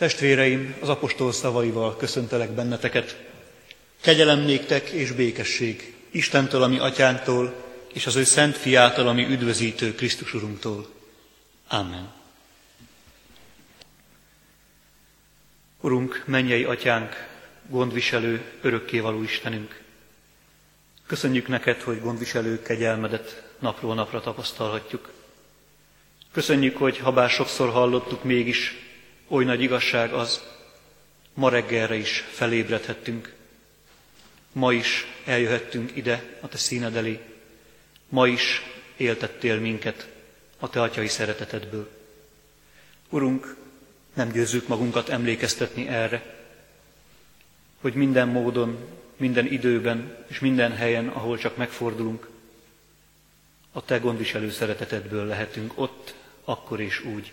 Testvéreim, az apostol szavaival köszöntelek benneteket. Kegyelem néktek és békesség Istentől, ami atyánktól, és az ő szent fiától, ami üdvözítő Krisztus Urunktól. Amen. Urunk, mennyei atyánk, gondviselő, örökkévaló Istenünk. Köszönjük neked, hogy gondviselő kegyelmedet napról napra tapasztalhatjuk. Köszönjük, hogy ha bár sokszor hallottuk, mégis oly nagy igazság az, ma reggelre is felébredhettünk. Ma is eljöhettünk ide a te színed elé. Ma is éltettél minket a te atyai szeretetedből. Urunk, nem győzzük magunkat emlékeztetni erre, hogy minden módon, minden időben és minden helyen, ahol csak megfordulunk, a Te gondviselő szeretetedből lehetünk ott, akkor és úgy.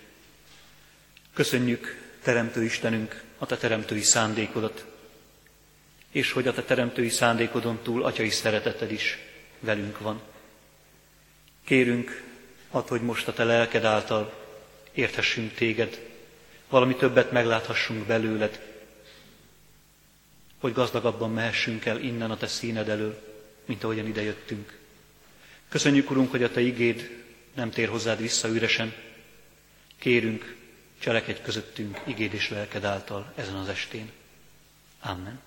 Köszönjük, Teremtő Istenünk, a Te teremtői szándékodat, és hogy a Te teremtői szándékodon túl atyai szereteted is velünk van. Kérünk, add, hogy most a Te lelked által érthessünk Téged, valami többet megláthassunk belőled, hogy gazdagabban mehessünk el innen a Te színed elől, mint ahogyan idejöttünk. Köszönjük, Urunk, hogy a Te igéd nem tér hozzád vissza üresen. Kérünk, cselekedj közöttünk igéd és lelked által ezen az estén. Amen.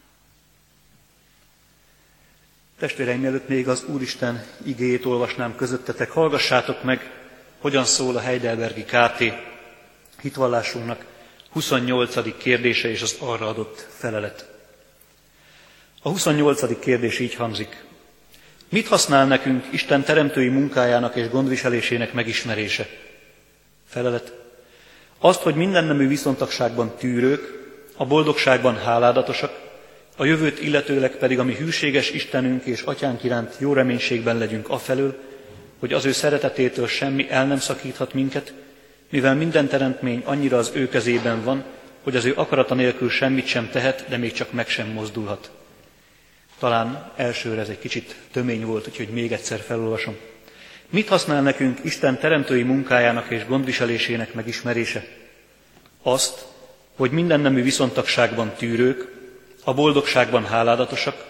Testvéreim, előtt még az Úristen igéjét olvasnám közöttetek, hallgassátok meg, hogyan szól a Heidelbergi KT hitvallásunknak 28. kérdése és az arra adott felelet. A 28. kérdés így hangzik. Mit használ nekünk Isten teremtői munkájának és gondviselésének megismerése? Felelet. Azt, hogy minden nemű viszontagságban tűrők, a boldogságban háládatosak, a jövőt illetőleg pedig, ami hűséges Istenünk és Atyánk iránt jó reménységben legyünk afelől, hogy az ő szeretetétől semmi el nem szakíthat minket, mivel minden teremtmény annyira az ő kezében van, hogy az ő akarata nélkül semmit sem tehet, de még csak meg sem mozdulhat. Talán elsőre ez egy kicsit tömény volt, úgyhogy még egyszer felolvasom. Mit használ nekünk Isten teremtői munkájának és gondviselésének megismerése? Azt, hogy minden nemű viszontagságban tűrők, a boldogságban háládatosak,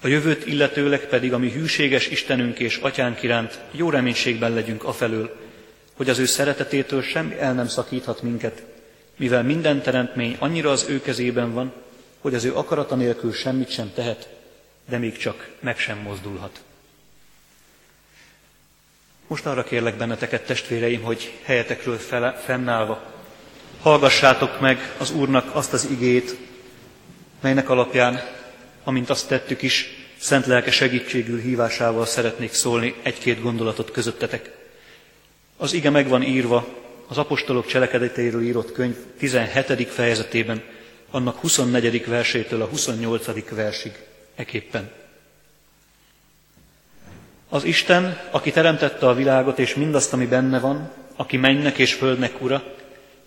a jövőt illetőleg pedig, ami hűséges Istenünk és Atyánk iránt jó reménységben legyünk afelől, hogy az ő szeretetétől semmi el nem szakíthat minket, mivel minden teremtmény annyira az ő kezében van, hogy az ő akarata nélkül semmit sem tehet, de még csak meg sem mozdulhat. Most arra kérlek benneteket, testvéreim, hogy helyetekről fele, fennállva hallgassátok meg az Úrnak azt az igét, melynek alapján, amint azt tettük is, szent lelke segítségül hívásával szeretnék szólni egy-két gondolatot közöttetek. Az ige meg van írva az apostolok cselekedeteiről írott könyv 17. fejezetében, annak 24. versétől a 28. versig eképpen. Az Isten, aki teremtette a világot és mindazt, ami benne van, aki mennek és földnek ura,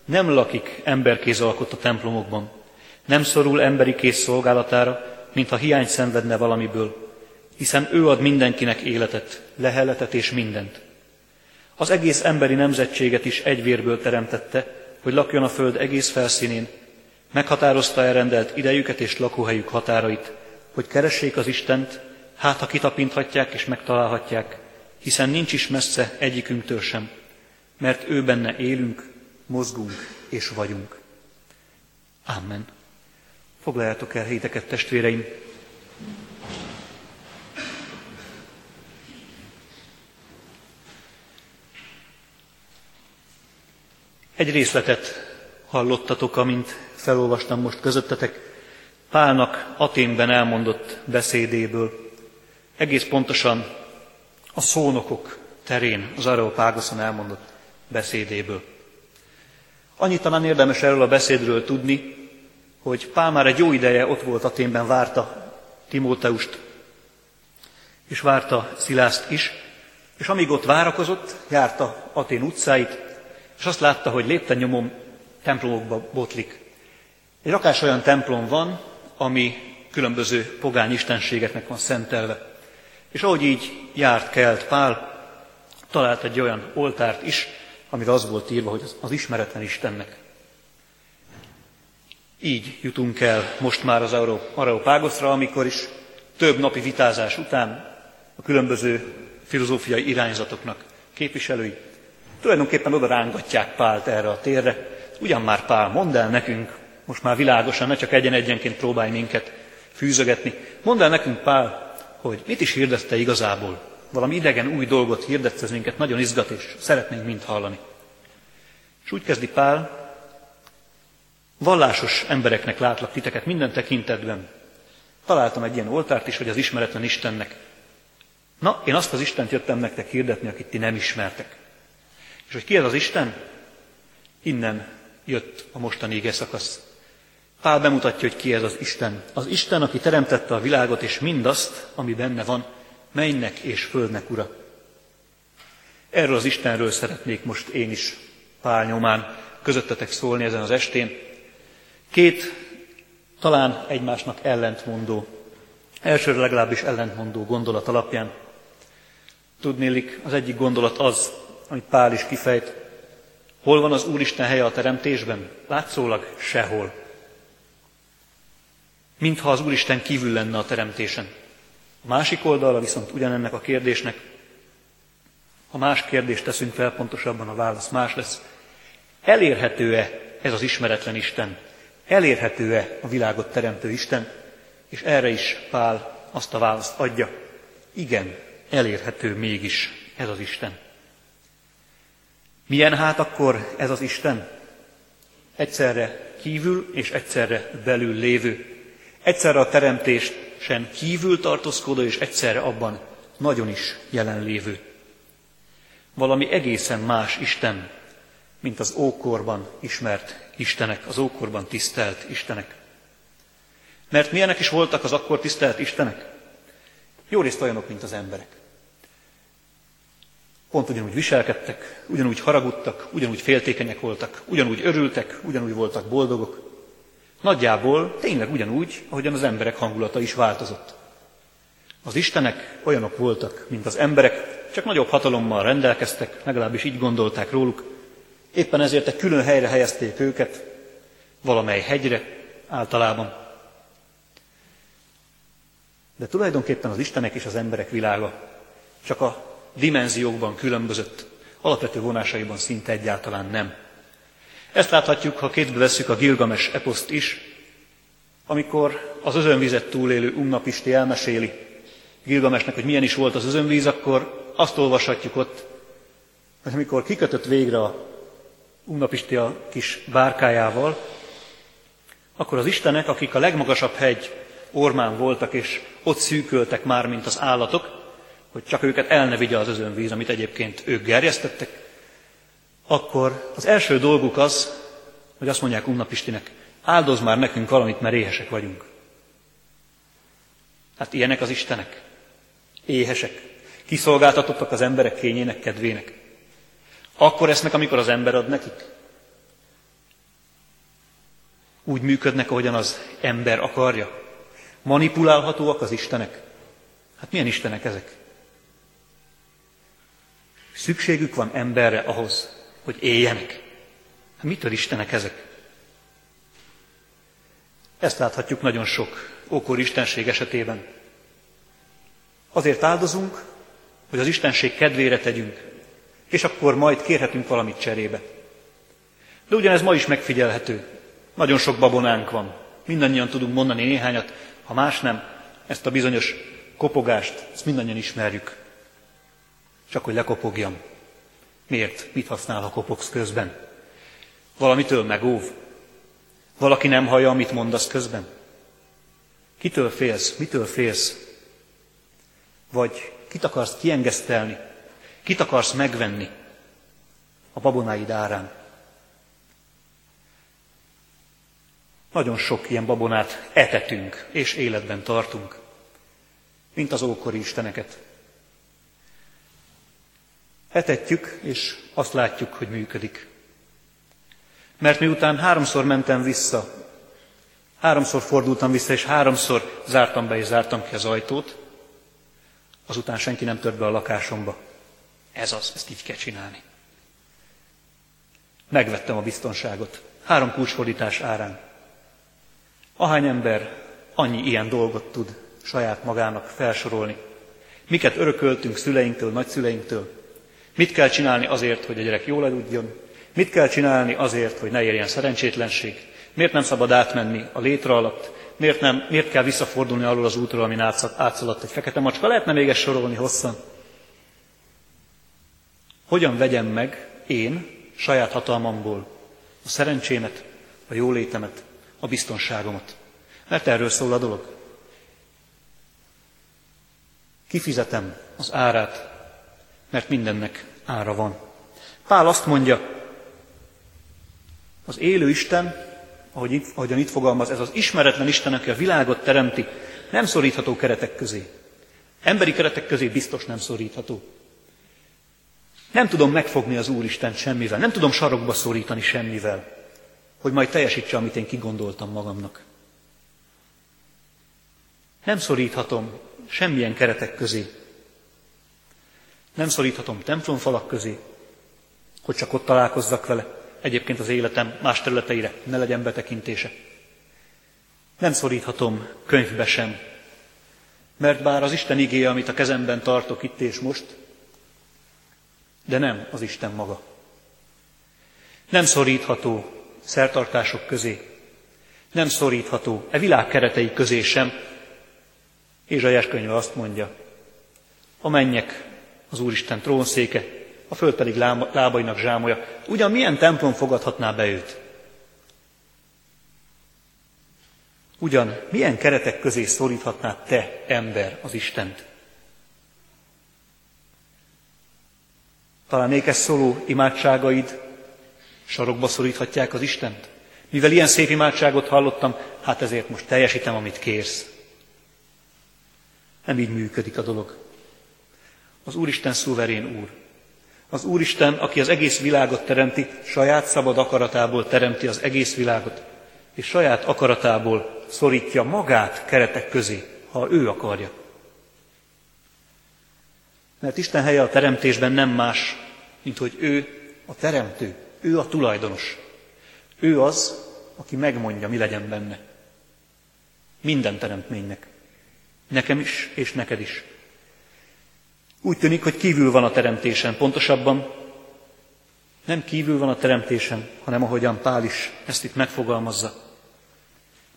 nem lakik emberkéz alkott a templomokban, nem szorul emberi kész szolgálatára, mintha hiány szenvedne valamiből, hiszen ő ad mindenkinek életet, leheletet és mindent. Az egész emberi nemzetséget is egy vérből teremtette, hogy lakjon a föld egész felszínén, meghatározta elrendelt idejüket és lakóhelyük határait, hogy keressék az Istent, hát ha kitapinthatják és megtalálhatják, hiszen nincs is messze egyikünktől sem, mert ő benne élünk, mozgunk és vagyunk. Amen. Foglaljátok el helyiteket, testvéreim! Egy részletet hallottatok, amint felolvastam most közöttetek, Pálnak Aténben elmondott beszédéből, egész pontosan a szónokok terén, az Areopágoszon elmondott beszédéből. Annyit talán érdemes erről a beszédről tudni, hogy Pál már egy jó ideje ott volt Aténben, várta Timóteust, és várta Szilászt is, és amíg ott várakozott, járta Atén utcáit, és azt látta, hogy lépten nyomom templomokba botlik. Egy rakás olyan templom van, ami különböző pogány istenségeknek van szentelve. És ahogy így járt, kelt Pál, talált egy olyan oltárt is, amire az volt írva, hogy az, az ismeretlen Istennek. Így jutunk el most már az Areopágoszra, amikor is több napi vitázás után a különböző filozófiai irányzatoknak képviselői tulajdonképpen oda rángatják Pált erre a térre. Ugyan már Pál, mondd el nekünk, most már világosan, ne csak egyen-egyenként próbálj minket fűzögetni. Mondd el nekünk, Pál, hogy mit is hirdette igazából. Valami idegen új dolgot hirdetsz, ez minket nagyon izgat, és szeretnénk mind hallani. És úgy kezdi Pál, vallásos embereknek látlak titeket minden tekintetben. Találtam egy ilyen oltárt is, hogy az ismeretlen Istennek. Na, én azt az Istent jöttem nektek hirdetni, akit ti nem ismertek. És hogy ki ez az Isten? Innen jött a mostani ige szakasz. Pál bemutatja, hogy ki ez az Isten. Az Isten, aki teremtette a világot és mindazt, ami benne van, mennek és földnek ura. Erről az Istenről szeretnék most én is Pál nyomán közöttetek szólni ezen az estén. Két talán egymásnak ellentmondó, elsőre legalábbis ellentmondó gondolat alapján. Tudnélik, az egyik gondolat az, amit Pál is kifejt, hol van az Úristen helye a teremtésben? Látszólag sehol. Mintha az Úristen kívül lenne a teremtésen. A másik oldala viszont ugyanennek a kérdésnek, ha más kérdést teszünk fel, pontosabban a válasz más lesz. Elérhető-e ez az ismeretlen Isten? Elérhető-e a világot teremtő Isten? És erre is Pál azt a választ adja. Igen, elérhető mégis ez az Isten. Milyen hát akkor ez az Isten? Egyszerre kívül és egyszerre belül lévő. Egyszerre a teremtést sem kívül tartózkodó, és egyszerre abban nagyon is jelenlévő. Valami egészen más Isten, mint az ókorban ismert Istenek, az ókorban tisztelt Istenek. Mert milyenek is voltak az akkor tisztelt Istenek? Jó részt olyanok, mint az emberek. Pont ugyanúgy viselkedtek, ugyanúgy haragudtak, ugyanúgy féltékenyek voltak, ugyanúgy örültek, ugyanúgy voltak boldogok. Nagyjából tényleg ugyanúgy, ahogyan az emberek hangulata is változott. Az istenek olyanok voltak, mint az emberek, csak nagyobb hatalommal rendelkeztek, legalábbis így gondolták róluk. Éppen ezért egy külön helyre helyezték őket, valamely hegyre általában. De tulajdonképpen az Istenek és az emberek világa csak a dimenziókban különbözött, alapvető vonásaiban szinte egyáltalán nem. Ezt láthatjuk, ha kétbe vesszük a Gilgames eposzt is, amikor az özönvizet túlélő Umnapisti elmeséli Gilgamesnek, hogy milyen is volt az özönvíz, akkor azt olvashatjuk ott, hogy amikor kikötött végre a Umnapisti a kis bárkájával, akkor az istenek, akik a legmagasabb hegy ormán voltak, és ott szűköltek már, mint az állatok, hogy csak őket el ne vigye az özönvíz, amit egyébként ők gerjesztettek, akkor az első dolguk az, hogy azt mondják Umnapistinek, áldoz már nekünk valamit, mert éhesek vagyunk. Hát ilyenek az Istenek. Éhesek. Kiszolgáltatottak az emberek kényének, kedvének. Akkor esznek, amikor az ember ad nekik. Úgy működnek, ahogyan az ember akarja. Manipulálhatóak az Istenek. Hát milyen Istenek ezek? Szükségük van emberre ahhoz, hogy éljenek. Hát mitől Istenek ezek? Ezt láthatjuk nagyon sok ókor istenség esetében. Azért áldozunk, hogy az istenség kedvére tegyünk, és akkor majd kérhetünk valamit cserébe. De ugyanez ma is megfigyelhető. Nagyon sok babonánk van. Mindannyian tudunk mondani néhányat, ha más nem, ezt a bizonyos kopogást, ezt mindannyian ismerjük. Csak hogy lekopogjam. Miért? Mit használ, ha kopogsz közben? Valamitől megóv? Valaki nem hallja, amit mondasz közben? Kitől félsz? Mitől félsz? Vagy kit akarsz kiengesztelni? Kit akarsz megvenni a babonáid árán? Nagyon sok ilyen babonát etetünk és életben tartunk, mint az ókori isteneket. Etetjük, és azt látjuk, hogy működik. Mert miután háromszor mentem vissza, háromszor fordultam vissza, és háromszor zártam be és zártam ki az ajtót, azután senki nem tört be a lakásomba. Ez az, ezt így kell csinálni. Megvettem a biztonságot. Három kulcsfordítás árán. Ahány ember annyi ilyen dolgot tud saját magának felsorolni. Miket örököltünk szüleinktől, nagyszüleinktől? Mit kell csinálni azért, hogy a gyerek jól aludjon? Mit kell csinálni azért, hogy ne érjen szerencsétlenség? Miért nem szabad átmenni a létre alatt? Miért, nem, miért kell visszafordulni arról az útról, amin átszaladt egy fekete macska? Lehetne még ezt sorolni hosszan. Hogyan vegyem meg én saját hatalmamból a szerencsémet, a jólétemet, a biztonságomat? Mert erről szól a dolog. Kifizetem az árát, mert mindennek ára van. Pál azt mondja, az élő Isten, ahogy itt, ahogyan itt fogalmaz, ez az ismeretlen Isten, aki a világot teremti, nem szorítható keretek közé. Emberi keretek közé biztos nem szorítható. Nem tudom megfogni az Úristen semmivel, nem tudom sarokba szorítani semmivel, hogy majd teljesítse, amit én kigondoltam magamnak. Nem szoríthatom semmilyen keretek közé. Nem szoríthatom templomfalak közé, hogy csak ott találkozzak vele. Egyébként az életem más területeire ne legyen betekintése. Nem szoríthatom könyvbe sem, mert bár az Isten igéje, amit a kezemben tartok itt és most, de nem az Isten maga. Nem szorítható szertartások közé, nem szorítható e világ keretei közé sem, Ézsaiás könyve azt mondja, a mennyek az Úristen trónszéke, a föld pedig lábainak zsámoja. Ugyan milyen templom fogadhatná be őt? Ugyan milyen keretek közé szoríthatná te, ember, az Istent? Talán ékes szóló imádságaid sarokba szoríthatják az Istent? Mivel ilyen szép imádságot hallottam, hát ezért most teljesítem, amit kérsz. Nem így működik a dolog. Az Úristen szuverén Úr. Az Úristen, aki az egész világot teremti, saját szabad akaratából teremti az egész világot, és saját akaratából szorítja magát keretek közé, ha ő akarja. Mert Isten helye a teremtésben nem más, mint hogy ő a teremtő, ő a tulajdonos. Ő az, aki megmondja, mi legyen benne. Minden teremtménynek. Nekem is, és neked is. Úgy tűnik, hogy kívül van a teremtésen, pontosabban nem kívül van a teremtésen, hanem ahogyan Pál is ezt itt megfogalmazza.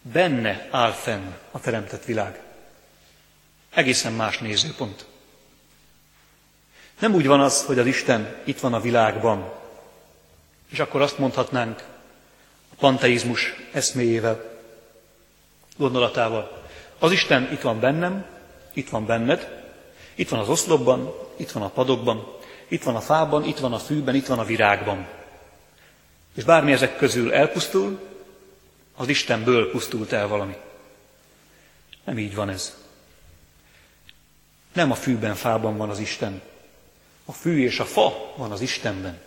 Benne áll fenn a teremtett világ. Egészen más nézőpont. Nem úgy van az, hogy az Isten itt van a világban, és akkor azt mondhatnánk a panteizmus eszméjével, gondolatával, az Isten itt van bennem, itt van benned, itt van az oszlopban, itt van a padokban, itt van a fában, itt van a fűben, itt van a virágban. És bármi ezek közül elpusztul, az Istenből pusztult el valami. Nem így van ez. Nem a fűben, fában van az Isten. A fű és a fa van az Istenben.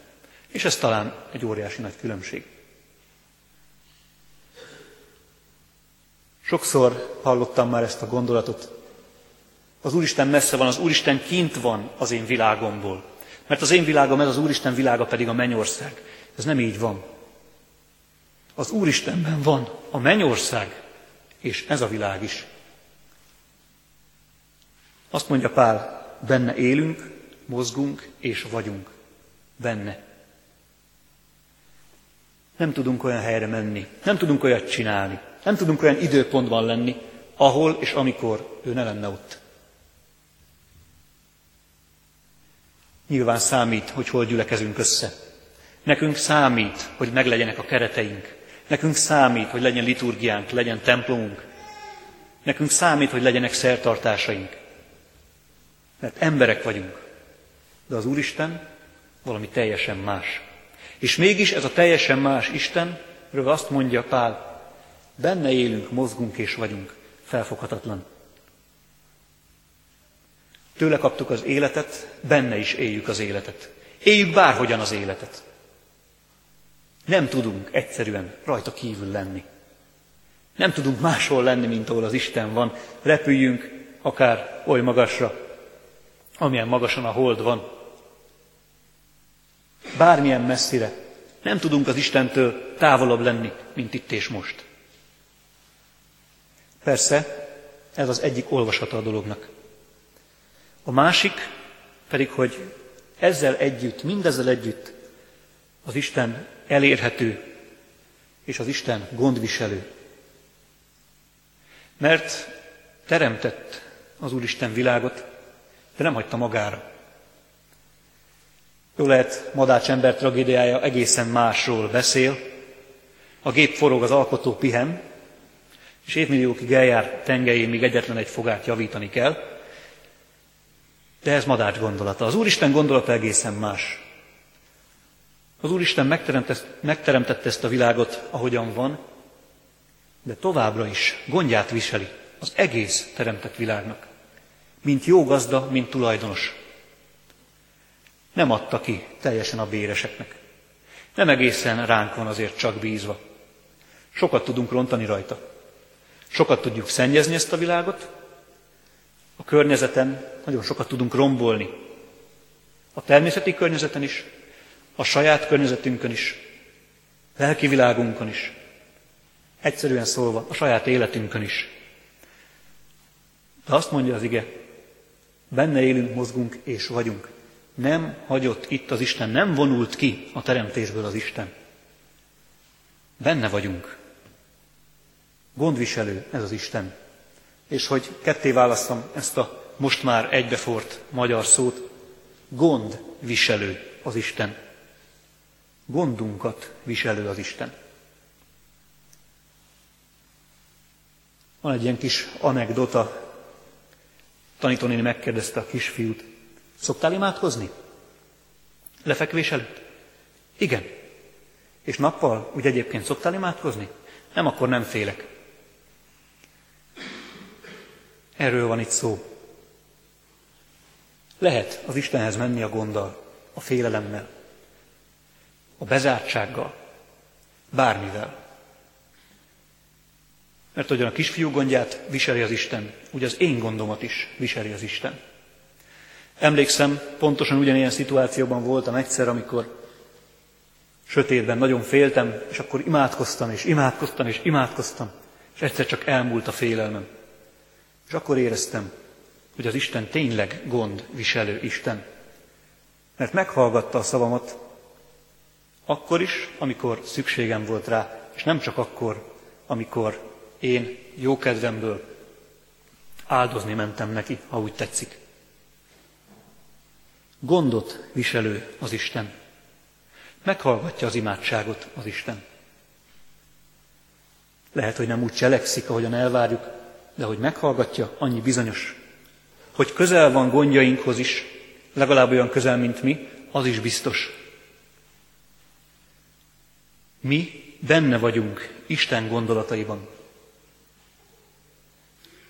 És ez talán egy óriási nagy különbség. Sokszor hallottam már ezt a gondolatot. Az Úristen messze van, az Úristen kint van az én világomból. Mert az én világom, ez az Úristen világa pedig a mennyország. Ez nem így van. Az Úristenben van a mennyország, és ez a világ is. Azt mondja Pál, benne élünk, mozgunk és vagyunk. Benne. Nem tudunk olyan helyre menni, nem tudunk olyat csinálni, nem tudunk olyan időpontban lenni, ahol és amikor ő ne lenne ott. Nyilván számít, hogy hol gyülekezünk össze. Nekünk számít, hogy meglegyenek a kereteink. Nekünk számít, hogy legyen liturgiánk, legyen templomunk. Nekünk számít, hogy legyenek szertartásaink. Mert emberek vagyunk. De az Úristen valami teljesen más. És mégis ez a teljesen más Istenről azt mondja Pál, Benne élünk, mozgunk és vagyunk. Felfoghatatlan. Tőle kaptuk az életet, benne is éljük az életet. Éljük bárhogyan az életet. Nem tudunk egyszerűen rajta kívül lenni. Nem tudunk máshol lenni, mint ahol az Isten van. Repüljünk akár oly magasra, amilyen magasan a hold van. Bármilyen messzire. Nem tudunk az Istentől távolabb lenni, mint itt és most. Persze, ez az egyik olvasata a dolognak. A másik pedig, hogy ezzel együtt, mindezzel együtt az Isten elérhető, és az Isten gondviselő. Mert teremtett az Úristen világot, de nem hagyta magára. Jó lehet, Madács ember tragédiája egészen másról beszél. A gép forog, az alkotó pihen, és évmilliókig eljár tengelyén, míg egyetlen egy fogát javítani kell. De ez Madács gondolata. Az Úristen gondolata egészen más. Az Úristen megteremtette, ezt a világot, ahogyan van, de továbbra is gondját viseli az egész teremtett világnak. Mint jó gazda, mint tulajdonos. Nem adta ki teljesen a béreseknek. Nem egészen ránk van azért csak bízva. Sokat tudunk rontani rajta. Sokat tudjuk szennyezni ezt a világot, a környezeten nagyon sokat tudunk rombolni. A természeti környezeten is, a saját környezetünkön is, lelki világunkon is, egyszerűen szólva a saját életünkön is. De azt mondja az ige, benne élünk, mozgunk és vagyunk. Nem hagyott itt az Isten, nem vonult ki a teremtésből az Isten. Benne vagyunk. Gondviselő ez az Isten. És hogy ketté választom ezt a most már egybefort magyar szót, gondviselő az Isten. Gondunkat viselő az Isten. Van egy ilyen kis anekdota. Tanítónéni megkérdezte a kisfiút, szoktál imádkozni? Lefekvés előtt? Igen. És nappal úgy egyébként szoktál imádkozni? Nem, akkor nem félek. Erről van itt szó. Lehet az Istenhez menni a gonddal, a félelemmel, a bezártsággal, bármivel. Mert ahogyan a kisfiú gondját viseli az Isten, úgy az én gondomat is viseli az Isten. Emlékszem, pontosan ugyanilyen szituációban voltam egyszer, amikor sötétben nagyon féltem, és akkor imádkoztam, és imádkoztam, és imádkoztam, és egyszer csak elmúlt a félelmem. És akkor éreztem, hogy az Isten tényleg gond viselő Isten. Mert meghallgatta a szavamat, akkor is, amikor szükségem volt rá, és nem csak akkor, amikor én jó kedvemből áldozni mentem neki, ha úgy tetszik. Gondot viselő az Isten. Meghallgatja az imádságot az Isten. Lehet, hogy nem úgy cselekszik, ahogyan elvárjuk, de hogy meghallgatja, annyi bizonyos. Hogy közel van gondjainkhoz is, legalább olyan közel, mint mi, az is biztos. Mi benne vagyunk Isten gondolataiban.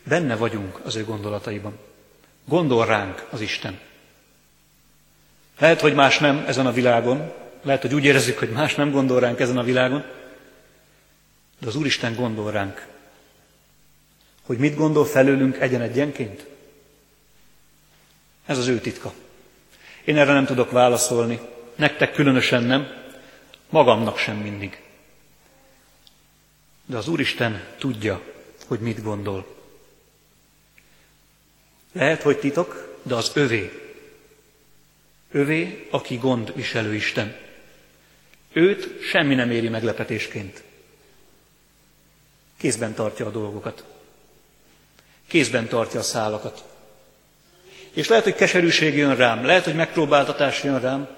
Benne vagyunk az ő gondolataiban. Gondol ránk az Isten. Lehet, hogy más nem ezen a világon, lehet, hogy úgy érezzük, hogy más nem gondol ránk ezen a világon, de az Úristen gondol ránk. Hogy mit gondol felőlünk egyen-egyenként? Ez az ő titka. Én erre nem tudok válaszolni, nektek különösen nem, magamnak sem mindig. De az Úristen tudja, hogy mit gondol. Lehet, hogy titok, de az övé. Övé, aki gond viselő Isten. Őt semmi nem éri meglepetésként. Kézben tartja a dolgokat. Kézben tartja a szálakat. És lehet, hogy keserűség jön rám, lehet, hogy megpróbáltatás jön rám,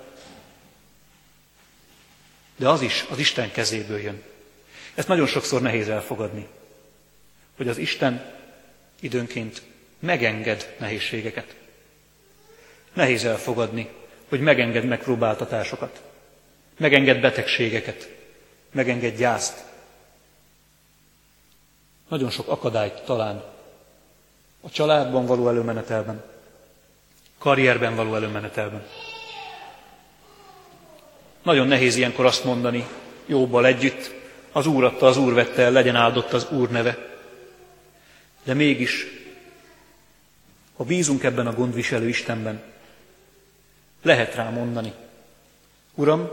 de az is az Isten kezéből jön. Ezt nagyon sokszor nehéz elfogadni, hogy az Isten időnként megenged nehézségeket. Nehéz elfogadni, hogy megenged megpróbáltatásokat, megenged betegségeket, megenged gyászt. Nagyon sok akadályt talán a családban való előmenetelben, karrierben való előmenetelben. Nagyon nehéz ilyenkor azt mondani, jóbbal együtt, az Úr adta, az Úr vette el, legyen áldott az Úr neve. De mégis ha bízunk ebben a gondviselő Istenben, lehet rá mondani, Uram,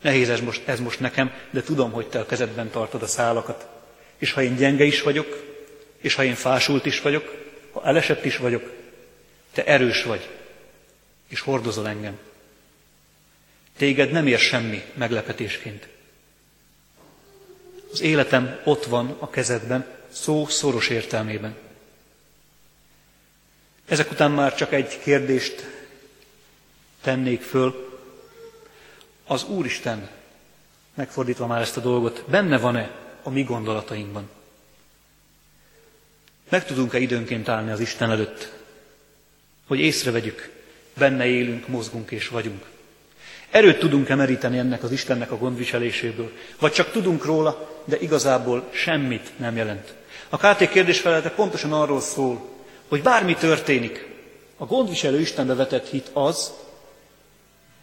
nehéz ez most, ez most nekem, de tudom, hogy Te a kezedben tartod a szálakat. És ha én gyenge is vagyok, és ha én fásult is vagyok, ha elesett is vagyok, te erős vagy, és hordozol engem. Téged nem ér semmi meglepetésként. Az életem ott van a kezedben, szó szoros értelmében. Ezek után már csak egy kérdést tennék föl. Az Úristen, megfordítva már ezt a dolgot, benne van-e a mi gondolatainkban? Meg tudunk-e időnként állni az Isten előtt, hogy észrevegyük, benne élünk, mozgunk és vagyunk? Erőt tudunk-e meríteni ennek az Istennek a gondviseléséből? Vagy csak tudunk róla, de igazából semmit nem jelent? A KT kérdés felelte pontosan arról szól, hogy bármi történik, a gondviselő Istenbe vetett hit az,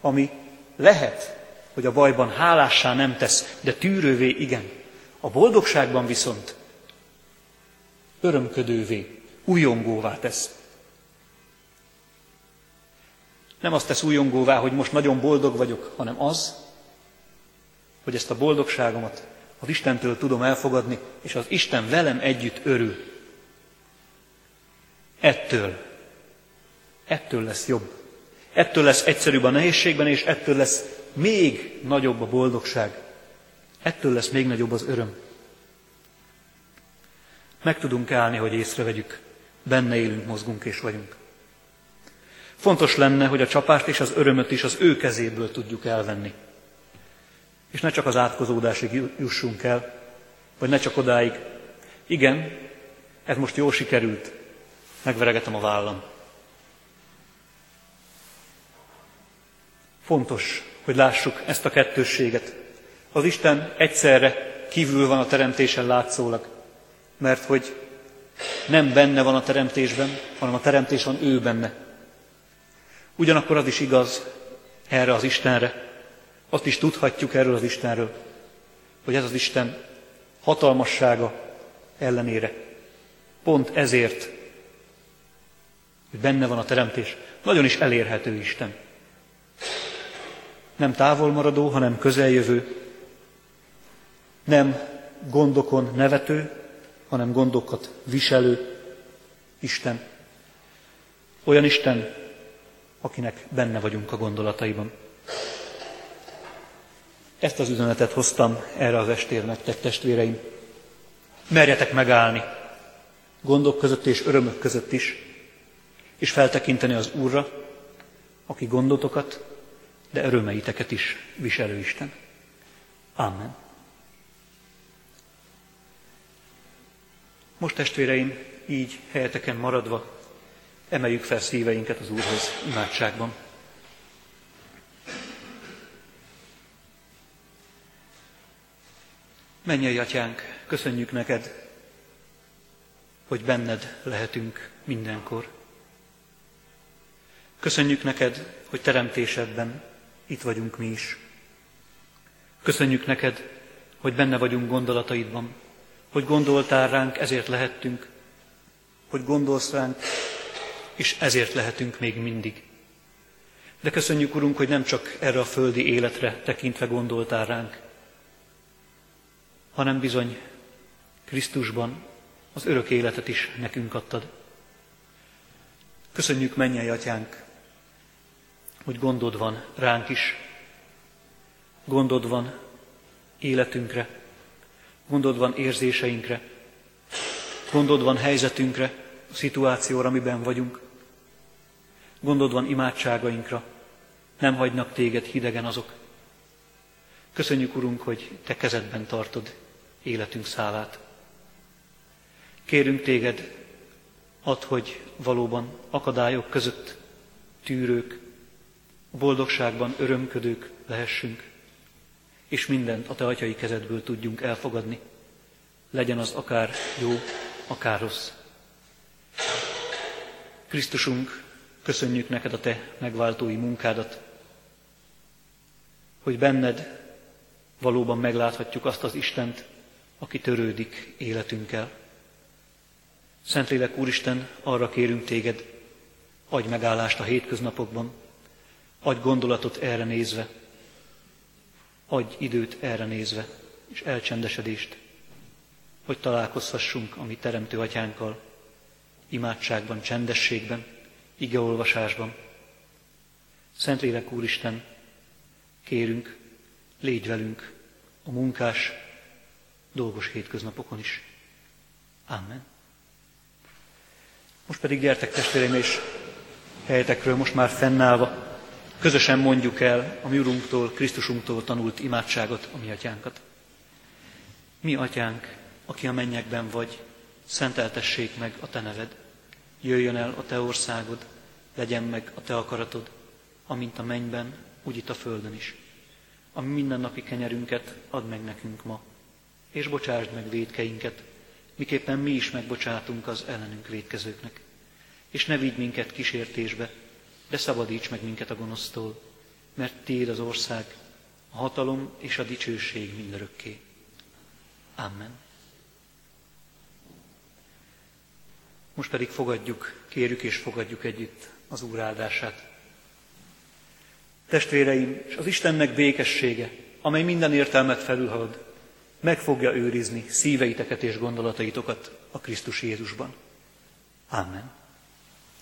ami lehet, hogy a bajban hálássá nem tesz, de tűrővé igen. A boldogságban viszont örömködővé, újongóvá tesz. Nem azt tesz újongóvá, hogy most nagyon boldog vagyok, hanem az, hogy ezt a boldogságomat az Istentől tudom elfogadni, és az Isten velem együtt örül. Ettől, ettől lesz jobb. Ettől lesz egyszerűbb a nehézségben, és ettől lesz még nagyobb a boldogság. Ettől lesz még nagyobb az öröm. Meg tudunk állni, hogy észrevegyük, benne élünk, mozgunk és vagyunk. Fontos lenne, hogy a csapást és az örömöt is az ő kezéből tudjuk elvenni. És ne csak az átkozódásig jussunk el, vagy ne csak odáig. Igen, ez most jól sikerült, megveregetem a vállam. Fontos, hogy lássuk ezt a kettősséget. Az Isten egyszerre kívül van a teremtésen látszólag, mert hogy nem benne van a teremtésben, hanem a teremtés van ő benne. Ugyanakkor az is igaz erre az Istenre, azt is tudhatjuk erről az Istenről, hogy ez az Isten hatalmassága ellenére, pont ezért, hogy benne van a teremtés, nagyon is elérhető Isten. Nem távolmaradó, hanem közeljövő, nem gondokon nevető, hanem gondokat viselő Isten. Olyan Isten, akinek benne vagyunk a gondolataiban. Ezt az üzenetet hoztam erre az estére nektek, testvéreim. Merjetek megállni, gondok között és örömök között is, és feltekinteni az Úrra, aki gondotokat, de örömeiteket is viselő Isten. Amen. Most testvéreim, így helyeteken maradva, emeljük fel szíveinket az Úrhoz imádságban. Mennyei atyánk, köszönjük neked, hogy benned lehetünk mindenkor. Köszönjük neked, hogy teremtésedben itt vagyunk mi is. Köszönjük neked, hogy benne vagyunk gondolataidban, hogy gondoltál ránk, ezért lehettünk, hogy gondolsz ránk, és ezért lehetünk még mindig. De köszönjük, Urunk, hogy nem csak erre a földi életre tekintve gondoltál ránk, hanem bizony Krisztusban az örök életet is nekünk adtad. Köszönjük, mennyei atyánk, hogy gondod van ránk is, gondod van életünkre, gondod van érzéseinkre, gondod van helyzetünkre, a szituációra, amiben vagyunk, gondod van imádságainkra, nem hagynak téged hidegen azok. Köszönjük, Urunk, hogy Te kezedben tartod életünk szálát. Kérünk téged, add, hogy valóban akadályok között tűrők, boldogságban örömködők lehessünk, és mindent a Te atyai kezedből tudjunk elfogadni, legyen az akár jó, akár rossz. Krisztusunk, köszönjük neked a Te megváltói munkádat, hogy benned valóban megláthatjuk azt az Istent, aki törődik életünkkel. Szentlélek Úristen, arra kérünk téged, adj megállást a hétköznapokban, adj gondolatot erre nézve, adj időt erre nézve, és elcsendesedést. hogy találkozhassunk a mi Teremtő Atyánkkal, imádságban, csendességben, igeolvasásban. Szentlélek Úristen, kérünk, légy velünk a munkás, dolgos hétköznapokon is. Amen. Most pedig gyertek testvéreim, és helyetekről most már fennállva, közösen mondjuk el a mi Urunktól, Krisztusunktól tanult imádságot, a mi atyánkat. Mi atyánk, aki a mennyekben vagy, szenteltessék meg a te neved. Jöjjön el a te országod, legyen meg a te akaratod, amint a mennyben, úgy itt a földön is. A mi mindennapi kenyerünket add meg nekünk ma, és bocsásd meg védkeinket, miképpen mi is megbocsátunk az ellenünk védkezőknek. És ne vigy minket kísértésbe, de szabadíts meg minket a gonosztól, mert Tiéd az ország, a hatalom és a dicsőség mindörökké. Amen. Most pedig fogadjuk, kérjük és fogadjuk együtt az Úr áldását. Testvéreim, és az Istennek békessége, amely minden értelmet felülhalad, meg fogja őrizni szíveiteket és gondolataitokat a Krisztus Jézusban. Amen.